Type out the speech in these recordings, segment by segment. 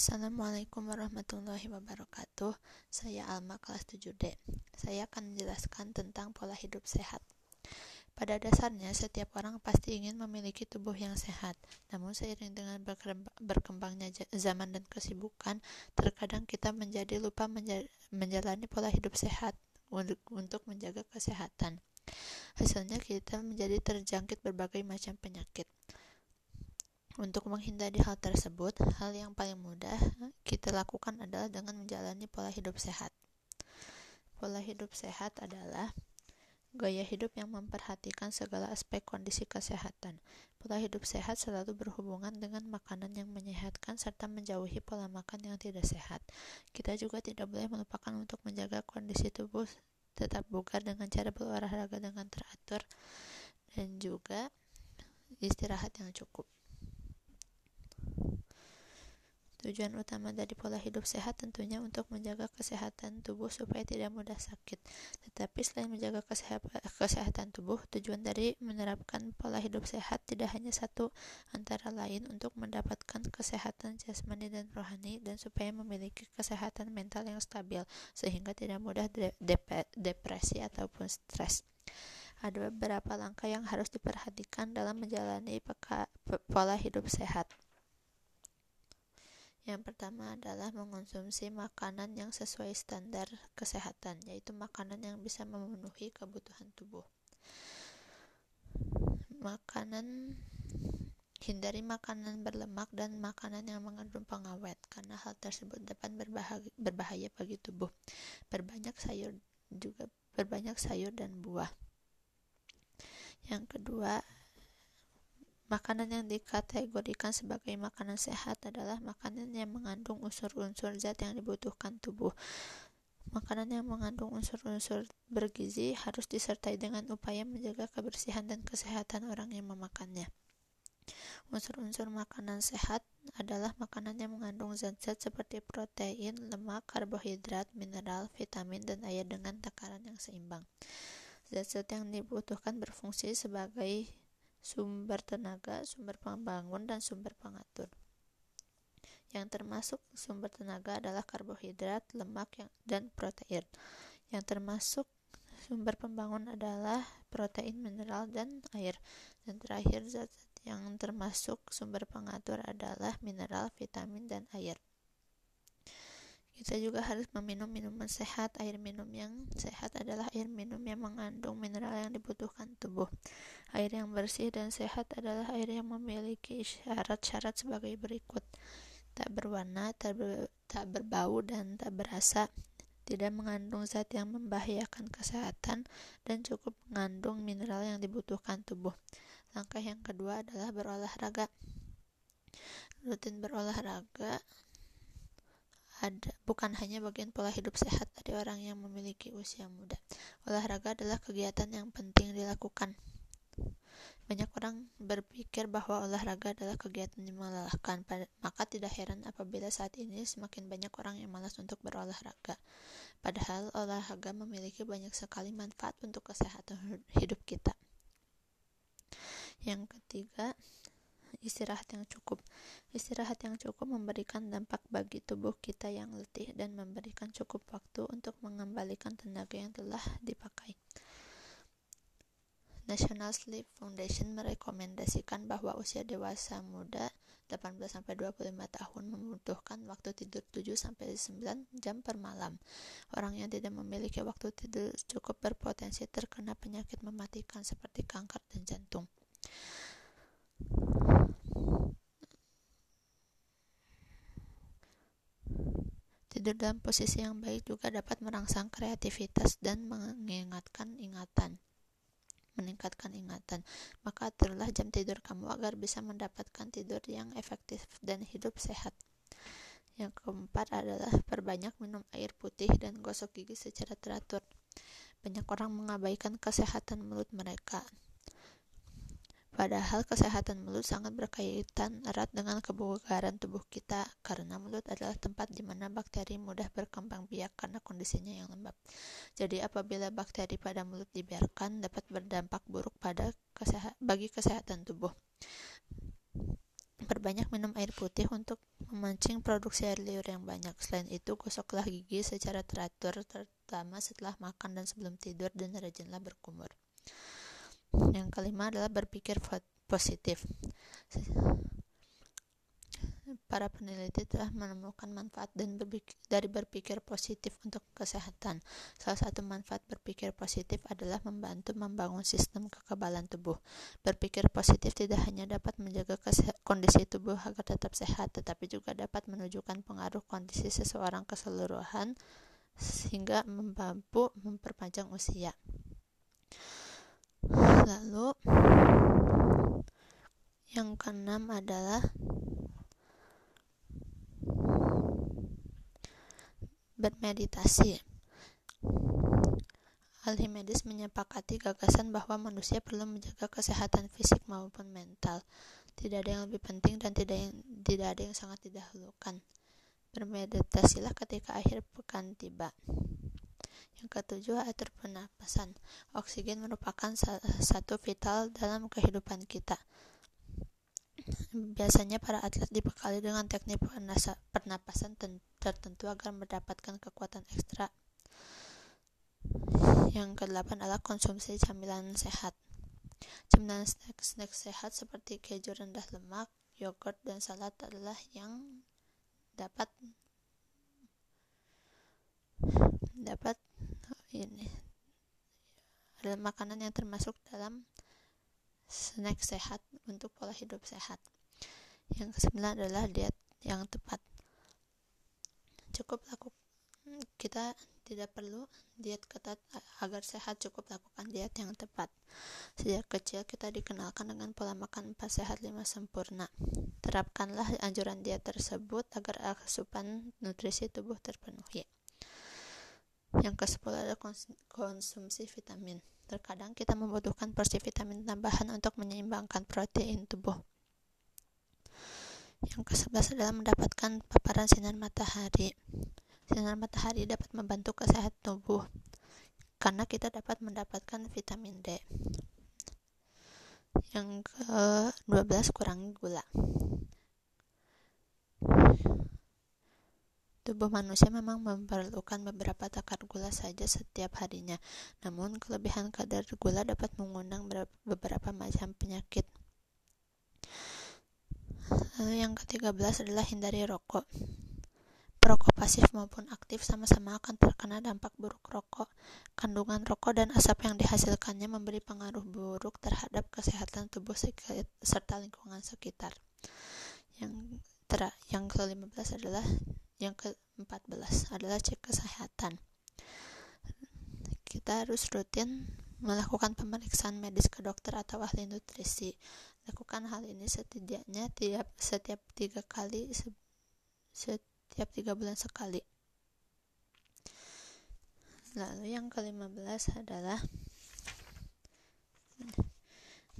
Assalamualaikum warahmatullahi wabarakatuh. Saya Alma kelas 7D. Saya akan menjelaskan tentang pola hidup sehat. Pada dasarnya, setiap orang pasti ingin memiliki tubuh yang sehat. Namun seiring dengan berkembangnya zaman dan kesibukan, terkadang kita menjadi lupa menjalani pola hidup sehat untuk menjaga kesehatan. Hasilnya kita menjadi terjangkit berbagai macam penyakit. Untuk menghindari hal tersebut, hal yang paling mudah kita lakukan adalah dengan menjalani pola hidup sehat. Pola hidup sehat adalah gaya hidup yang memperhatikan segala aspek kondisi kesehatan. Pola hidup sehat selalu berhubungan dengan makanan yang menyehatkan serta menjauhi pola makan yang tidak sehat. Kita juga tidak boleh melupakan untuk menjaga kondisi tubuh tetap bugar dengan cara berolahraga dengan teratur dan juga istirahat yang cukup. Tujuan utama dari pola hidup sehat tentunya untuk menjaga kesehatan tubuh supaya tidak mudah sakit. Tetapi selain menjaga kesehatan tubuh, tujuan dari menerapkan pola hidup sehat tidak hanya satu, antara lain untuk mendapatkan kesehatan jasmani dan rohani dan supaya memiliki kesehatan mental yang stabil sehingga tidak mudah depresi ataupun stres. Ada beberapa langkah yang harus diperhatikan dalam menjalani pola hidup sehat. Yang pertama adalah mengonsumsi makanan yang sesuai standar kesehatan, yaitu makanan yang bisa memenuhi kebutuhan tubuh. Makanan hindari makanan berlemak dan makanan yang mengandung pengawet karena hal tersebut dapat berbahaya, bagi tubuh. Berbanyak sayur juga berbanyak sayur dan buah. Yang kedua, Makanan yang dikategorikan sebagai makanan sehat adalah makanan yang mengandung unsur-unsur zat yang dibutuhkan tubuh. Makanan yang mengandung unsur-unsur bergizi harus disertai dengan upaya menjaga kebersihan dan kesehatan orang yang memakannya. Unsur-unsur makanan sehat adalah makanan yang mengandung zat-zat seperti protein, lemak, karbohidrat, mineral, vitamin, dan air dengan takaran yang seimbang. Zat-zat yang dibutuhkan berfungsi sebagai sumber tenaga, sumber pembangun, dan sumber pengatur. Yang termasuk sumber tenaga adalah karbohidrat, lemak, dan protein. Yang termasuk sumber pembangun adalah protein, mineral, dan air. Dan terakhir, zat yang termasuk sumber pengatur adalah mineral, vitamin, dan air. Kita juga harus meminum minuman sehat. Air minum yang sehat adalah air minum yang mengandung mineral yang dibutuhkan tubuh. Air yang bersih dan sehat adalah air yang memiliki syarat-syarat sebagai berikut: tak berwarna, tak, ber, tak berbau, dan tak berasa, tidak mengandung zat yang membahayakan kesehatan, dan cukup mengandung mineral yang dibutuhkan tubuh. Langkah yang kedua adalah berolahraga. Rutin berolahraga ada bukan hanya bagian pola hidup sehat dari orang yang memiliki usia muda. Olahraga adalah kegiatan yang penting dilakukan. Banyak orang berpikir bahwa olahraga adalah kegiatan yang melelahkan, maka tidak heran apabila saat ini semakin banyak orang yang malas untuk berolahraga. Padahal olahraga memiliki banyak sekali manfaat untuk kesehatan hidup kita. Yang ketiga, istirahat yang cukup. Istirahat yang cukup memberikan dampak bagi tubuh kita yang letih dan memberikan cukup waktu untuk mengembalikan tenaga yang telah dipakai. National Sleep Foundation merekomendasikan bahwa usia dewasa muda 18-25 tahun membutuhkan waktu tidur 7-9 jam per malam. Orang yang tidak memiliki waktu tidur cukup berpotensi terkena penyakit mematikan seperti kanker dan jantung. Tidur dalam posisi yang baik juga dapat merangsang kreativitas dan mengingatkan ingatan meningkatkan ingatan. Maka aturlah jam tidur kamu agar bisa mendapatkan tidur yang efektif dan hidup sehat. Yang keempat adalah perbanyak minum air putih dan gosok gigi secara teratur. Banyak orang mengabaikan kesehatan mulut mereka. Padahal kesehatan mulut sangat berkaitan erat dengan kebugaran tubuh kita karena mulut adalah tempat di mana bakteri mudah berkembang biak karena kondisinya yang lembab. Jadi apabila bakteri pada mulut dibiarkan dapat berdampak buruk pada kesehat bagi kesehatan tubuh. Perbanyak minum air putih untuk memancing produksi air liur yang banyak. Selain itu, gosoklah gigi secara teratur, terutama setelah makan dan sebelum tidur, dan rajinlah berkumur. Yang kelima adalah berpikir positif para peneliti telah menemukan manfaat dan dari berpikir positif untuk kesehatan. Salah satu manfaat berpikir positif adalah membantu membangun sistem kekebalan tubuh. Berpikir positif tidak hanya dapat menjaga kondisi tubuh agar tetap sehat, tetapi juga dapat menunjukkan pengaruh kondisi seseorang keseluruhan sehingga mampu memperpanjang usia. Lalu yang keenam adalah bermeditasi. Ahli medis menyepakati gagasan bahwa manusia perlu menjaga kesehatan fisik maupun mental. Tidak ada yang lebih penting dan tidak yang, tidak ada yang sangat didahulukan. Bermeditasilah ketika akhir pekan tiba. Yang ketujuh, atur pernapasan. Oksigen merupakan satu vital dalam kehidupan kita. Biasanya para atlet dibekali dengan teknik pernapasan tertentu agar mendapatkan kekuatan ekstra. Yang kedelapan adalah konsumsi camilan sehat. Camilan snack-snack sehat seperti keju rendah lemak, yogurt, dan salad adalah yang dapat dapat ini adalah makanan yang termasuk dalam snack sehat untuk pola hidup sehat. Yang kesembilan adalah diet yang tepat. Cukup lakukan kita tidak perlu diet ketat agar sehat cukup lakukan diet yang tepat. Sejak kecil kita dikenalkan dengan pola makan 4 sehat 5 sempurna. Terapkanlah anjuran diet tersebut agar asupan nutrisi tubuh terpenuhi. Yang ke-10 adalah konsumsi vitamin. Terkadang kita membutuhkan porsi vitamin tambahan untuk menyeimbangkan protein tubuh. Yang ke-11 adalah mendapatkan paparan sinar matahari. Sinar matahari dapat membantu kesehatan tubuh karena kita dapat mendapatkan vitamin D. Yang ke-12 kurangi gula. Tubuh manusia memang memerlukan beberapa takar gula saja setiap harinya, namun kelebihan kadar gula dapat mengundang beberapa macam penyakit. Lalu yang ke-13 adalah hindari rokok. Perokok pasif maupun aktif sama-sama akan terkena dampak buruk rokok. Kandungan rokok dan asap yang dihasilkannya memberi pengaruh buruk terhadap kesehatan tubuh serta lingkungan sekitar. Yang yang ke-15 adalah yang ke-14 adalah cek kesehatan. Kita harus rutin melakukan pemeriksaan medis ke dokter atau ahli nutrisi. Lakukan hal ini setidaknya tiap setiap tiga kali setiap tiga bulan sekali. Lalu yang ke-15 adalah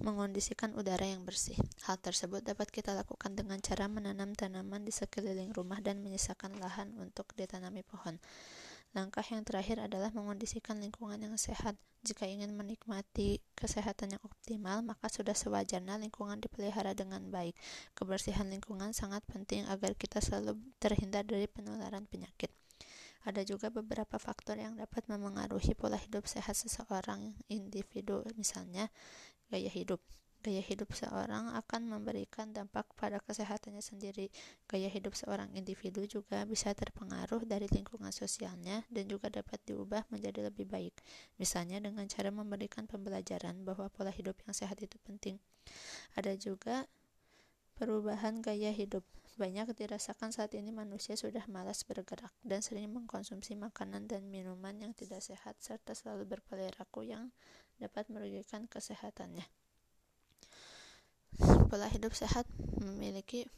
mengondisikan udara yang bersih. Hal tersebut dapat kita lakukan dengan cara menanam tanaman di sekeliling rumah dan menyisakan lahan untuk ditanami pohon. Langkah yang terakhir adalah mengondisikan lingkungan yang sehat. Jika ingin menikmati kesehatan yang optimal, maka sudah sewajarnya lingkungan dipelihara dengan baik. Kebersihan lingkungan sangat penting agar kita selalu terhindar dari penularan penyakit. Ada juga beberapa faktor yang dapat memengaruhi pola hidup sehat seseorang individu, misalnya gaya hidup. Gaya hidup seorang akan memberikan dampak pada kesehatannya sendiri. Gaya hidup seorang individu juga bisa terpengaruh dari lingkungan sosialnya dan juga dapat diubah menjadi lebih baik. Misalnya dengan cara memberikan pembelajaran bahwa pola hidup yang sehat itu penting. Ada juga perubahan gaya hidup. Banyak dirasakan saat ini manusia sudah malas bergerak dan sering mengkonsumsi makanan dan minuman yang tidak sehat serta selalu berperilaku yang dapat merugikan kesehatannya. Pola hidup sehat memiliki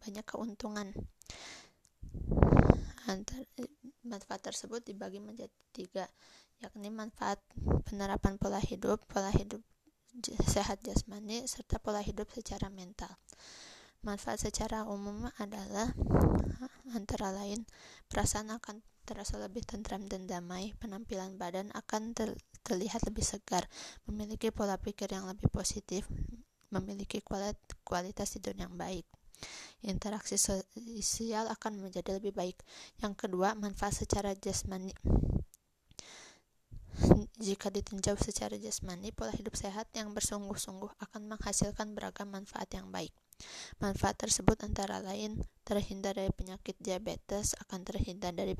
banyak keuntungan. Antar, manfaat tersebut dibagi menjadi tiga, yakni manfaat penerapan pola hidup, pola hidup sehat jasmani, serta pola hidup secara mental. Manfaat secara umum adalah antara lain perasaan akan terasa lebih tentram dan damai, penampilan badan akan ter terlihat lebih segar, memiliki pola pikir yang lebih positif, memiliki kualitas tidur yang baik. Interaksi sosial akan menjadi lebih baik. Yang kedua, manfaat secara jasmani. Jika ditinjau secara jasmani, pola hidup sehat yang bersungguh-sungguh akan menghasilkan beragam manfaat yang baik. Manfaat tersebut antara lain terhindar dari penyakit diabetes, akan terhindar dari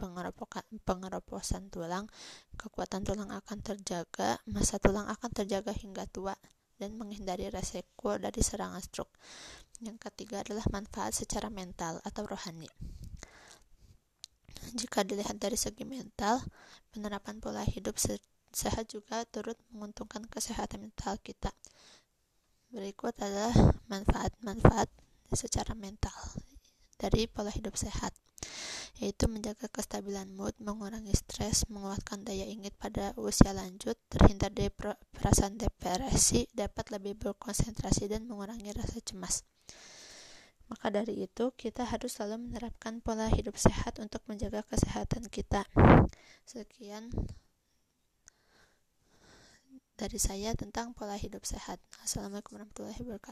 pengeroposan tulang, kekuatan tulang akan terjaga, masa tulang akan terjaga hingga tua, dan menghindari resiko dari serangan stroke. Yang ketiga adalah manfaat secara mental atau rohani. Jika dilihat dari segi mental, penerapan pola hidup sehat juga turut menguntungkan kesehatan mental kita. Berikut adalah manfaat-manfaat secara mental dari pola hidup sehat yaitu menjaga kestabilan mood, mengurangi stres, menguatkan daya ingat pada usia lanjut, terhindar dari perasaan depresi, dapat lebih berkonsentrasi dan mengurangi rasa cemas. Maka dari itu, kita harus selalu menerapkan pola hidup sehat untuk menjaga kesehatan kita. Sekian dari saya tentang pola hidup sehat. Assalamualaikum warahmatullahi wabarakatuh.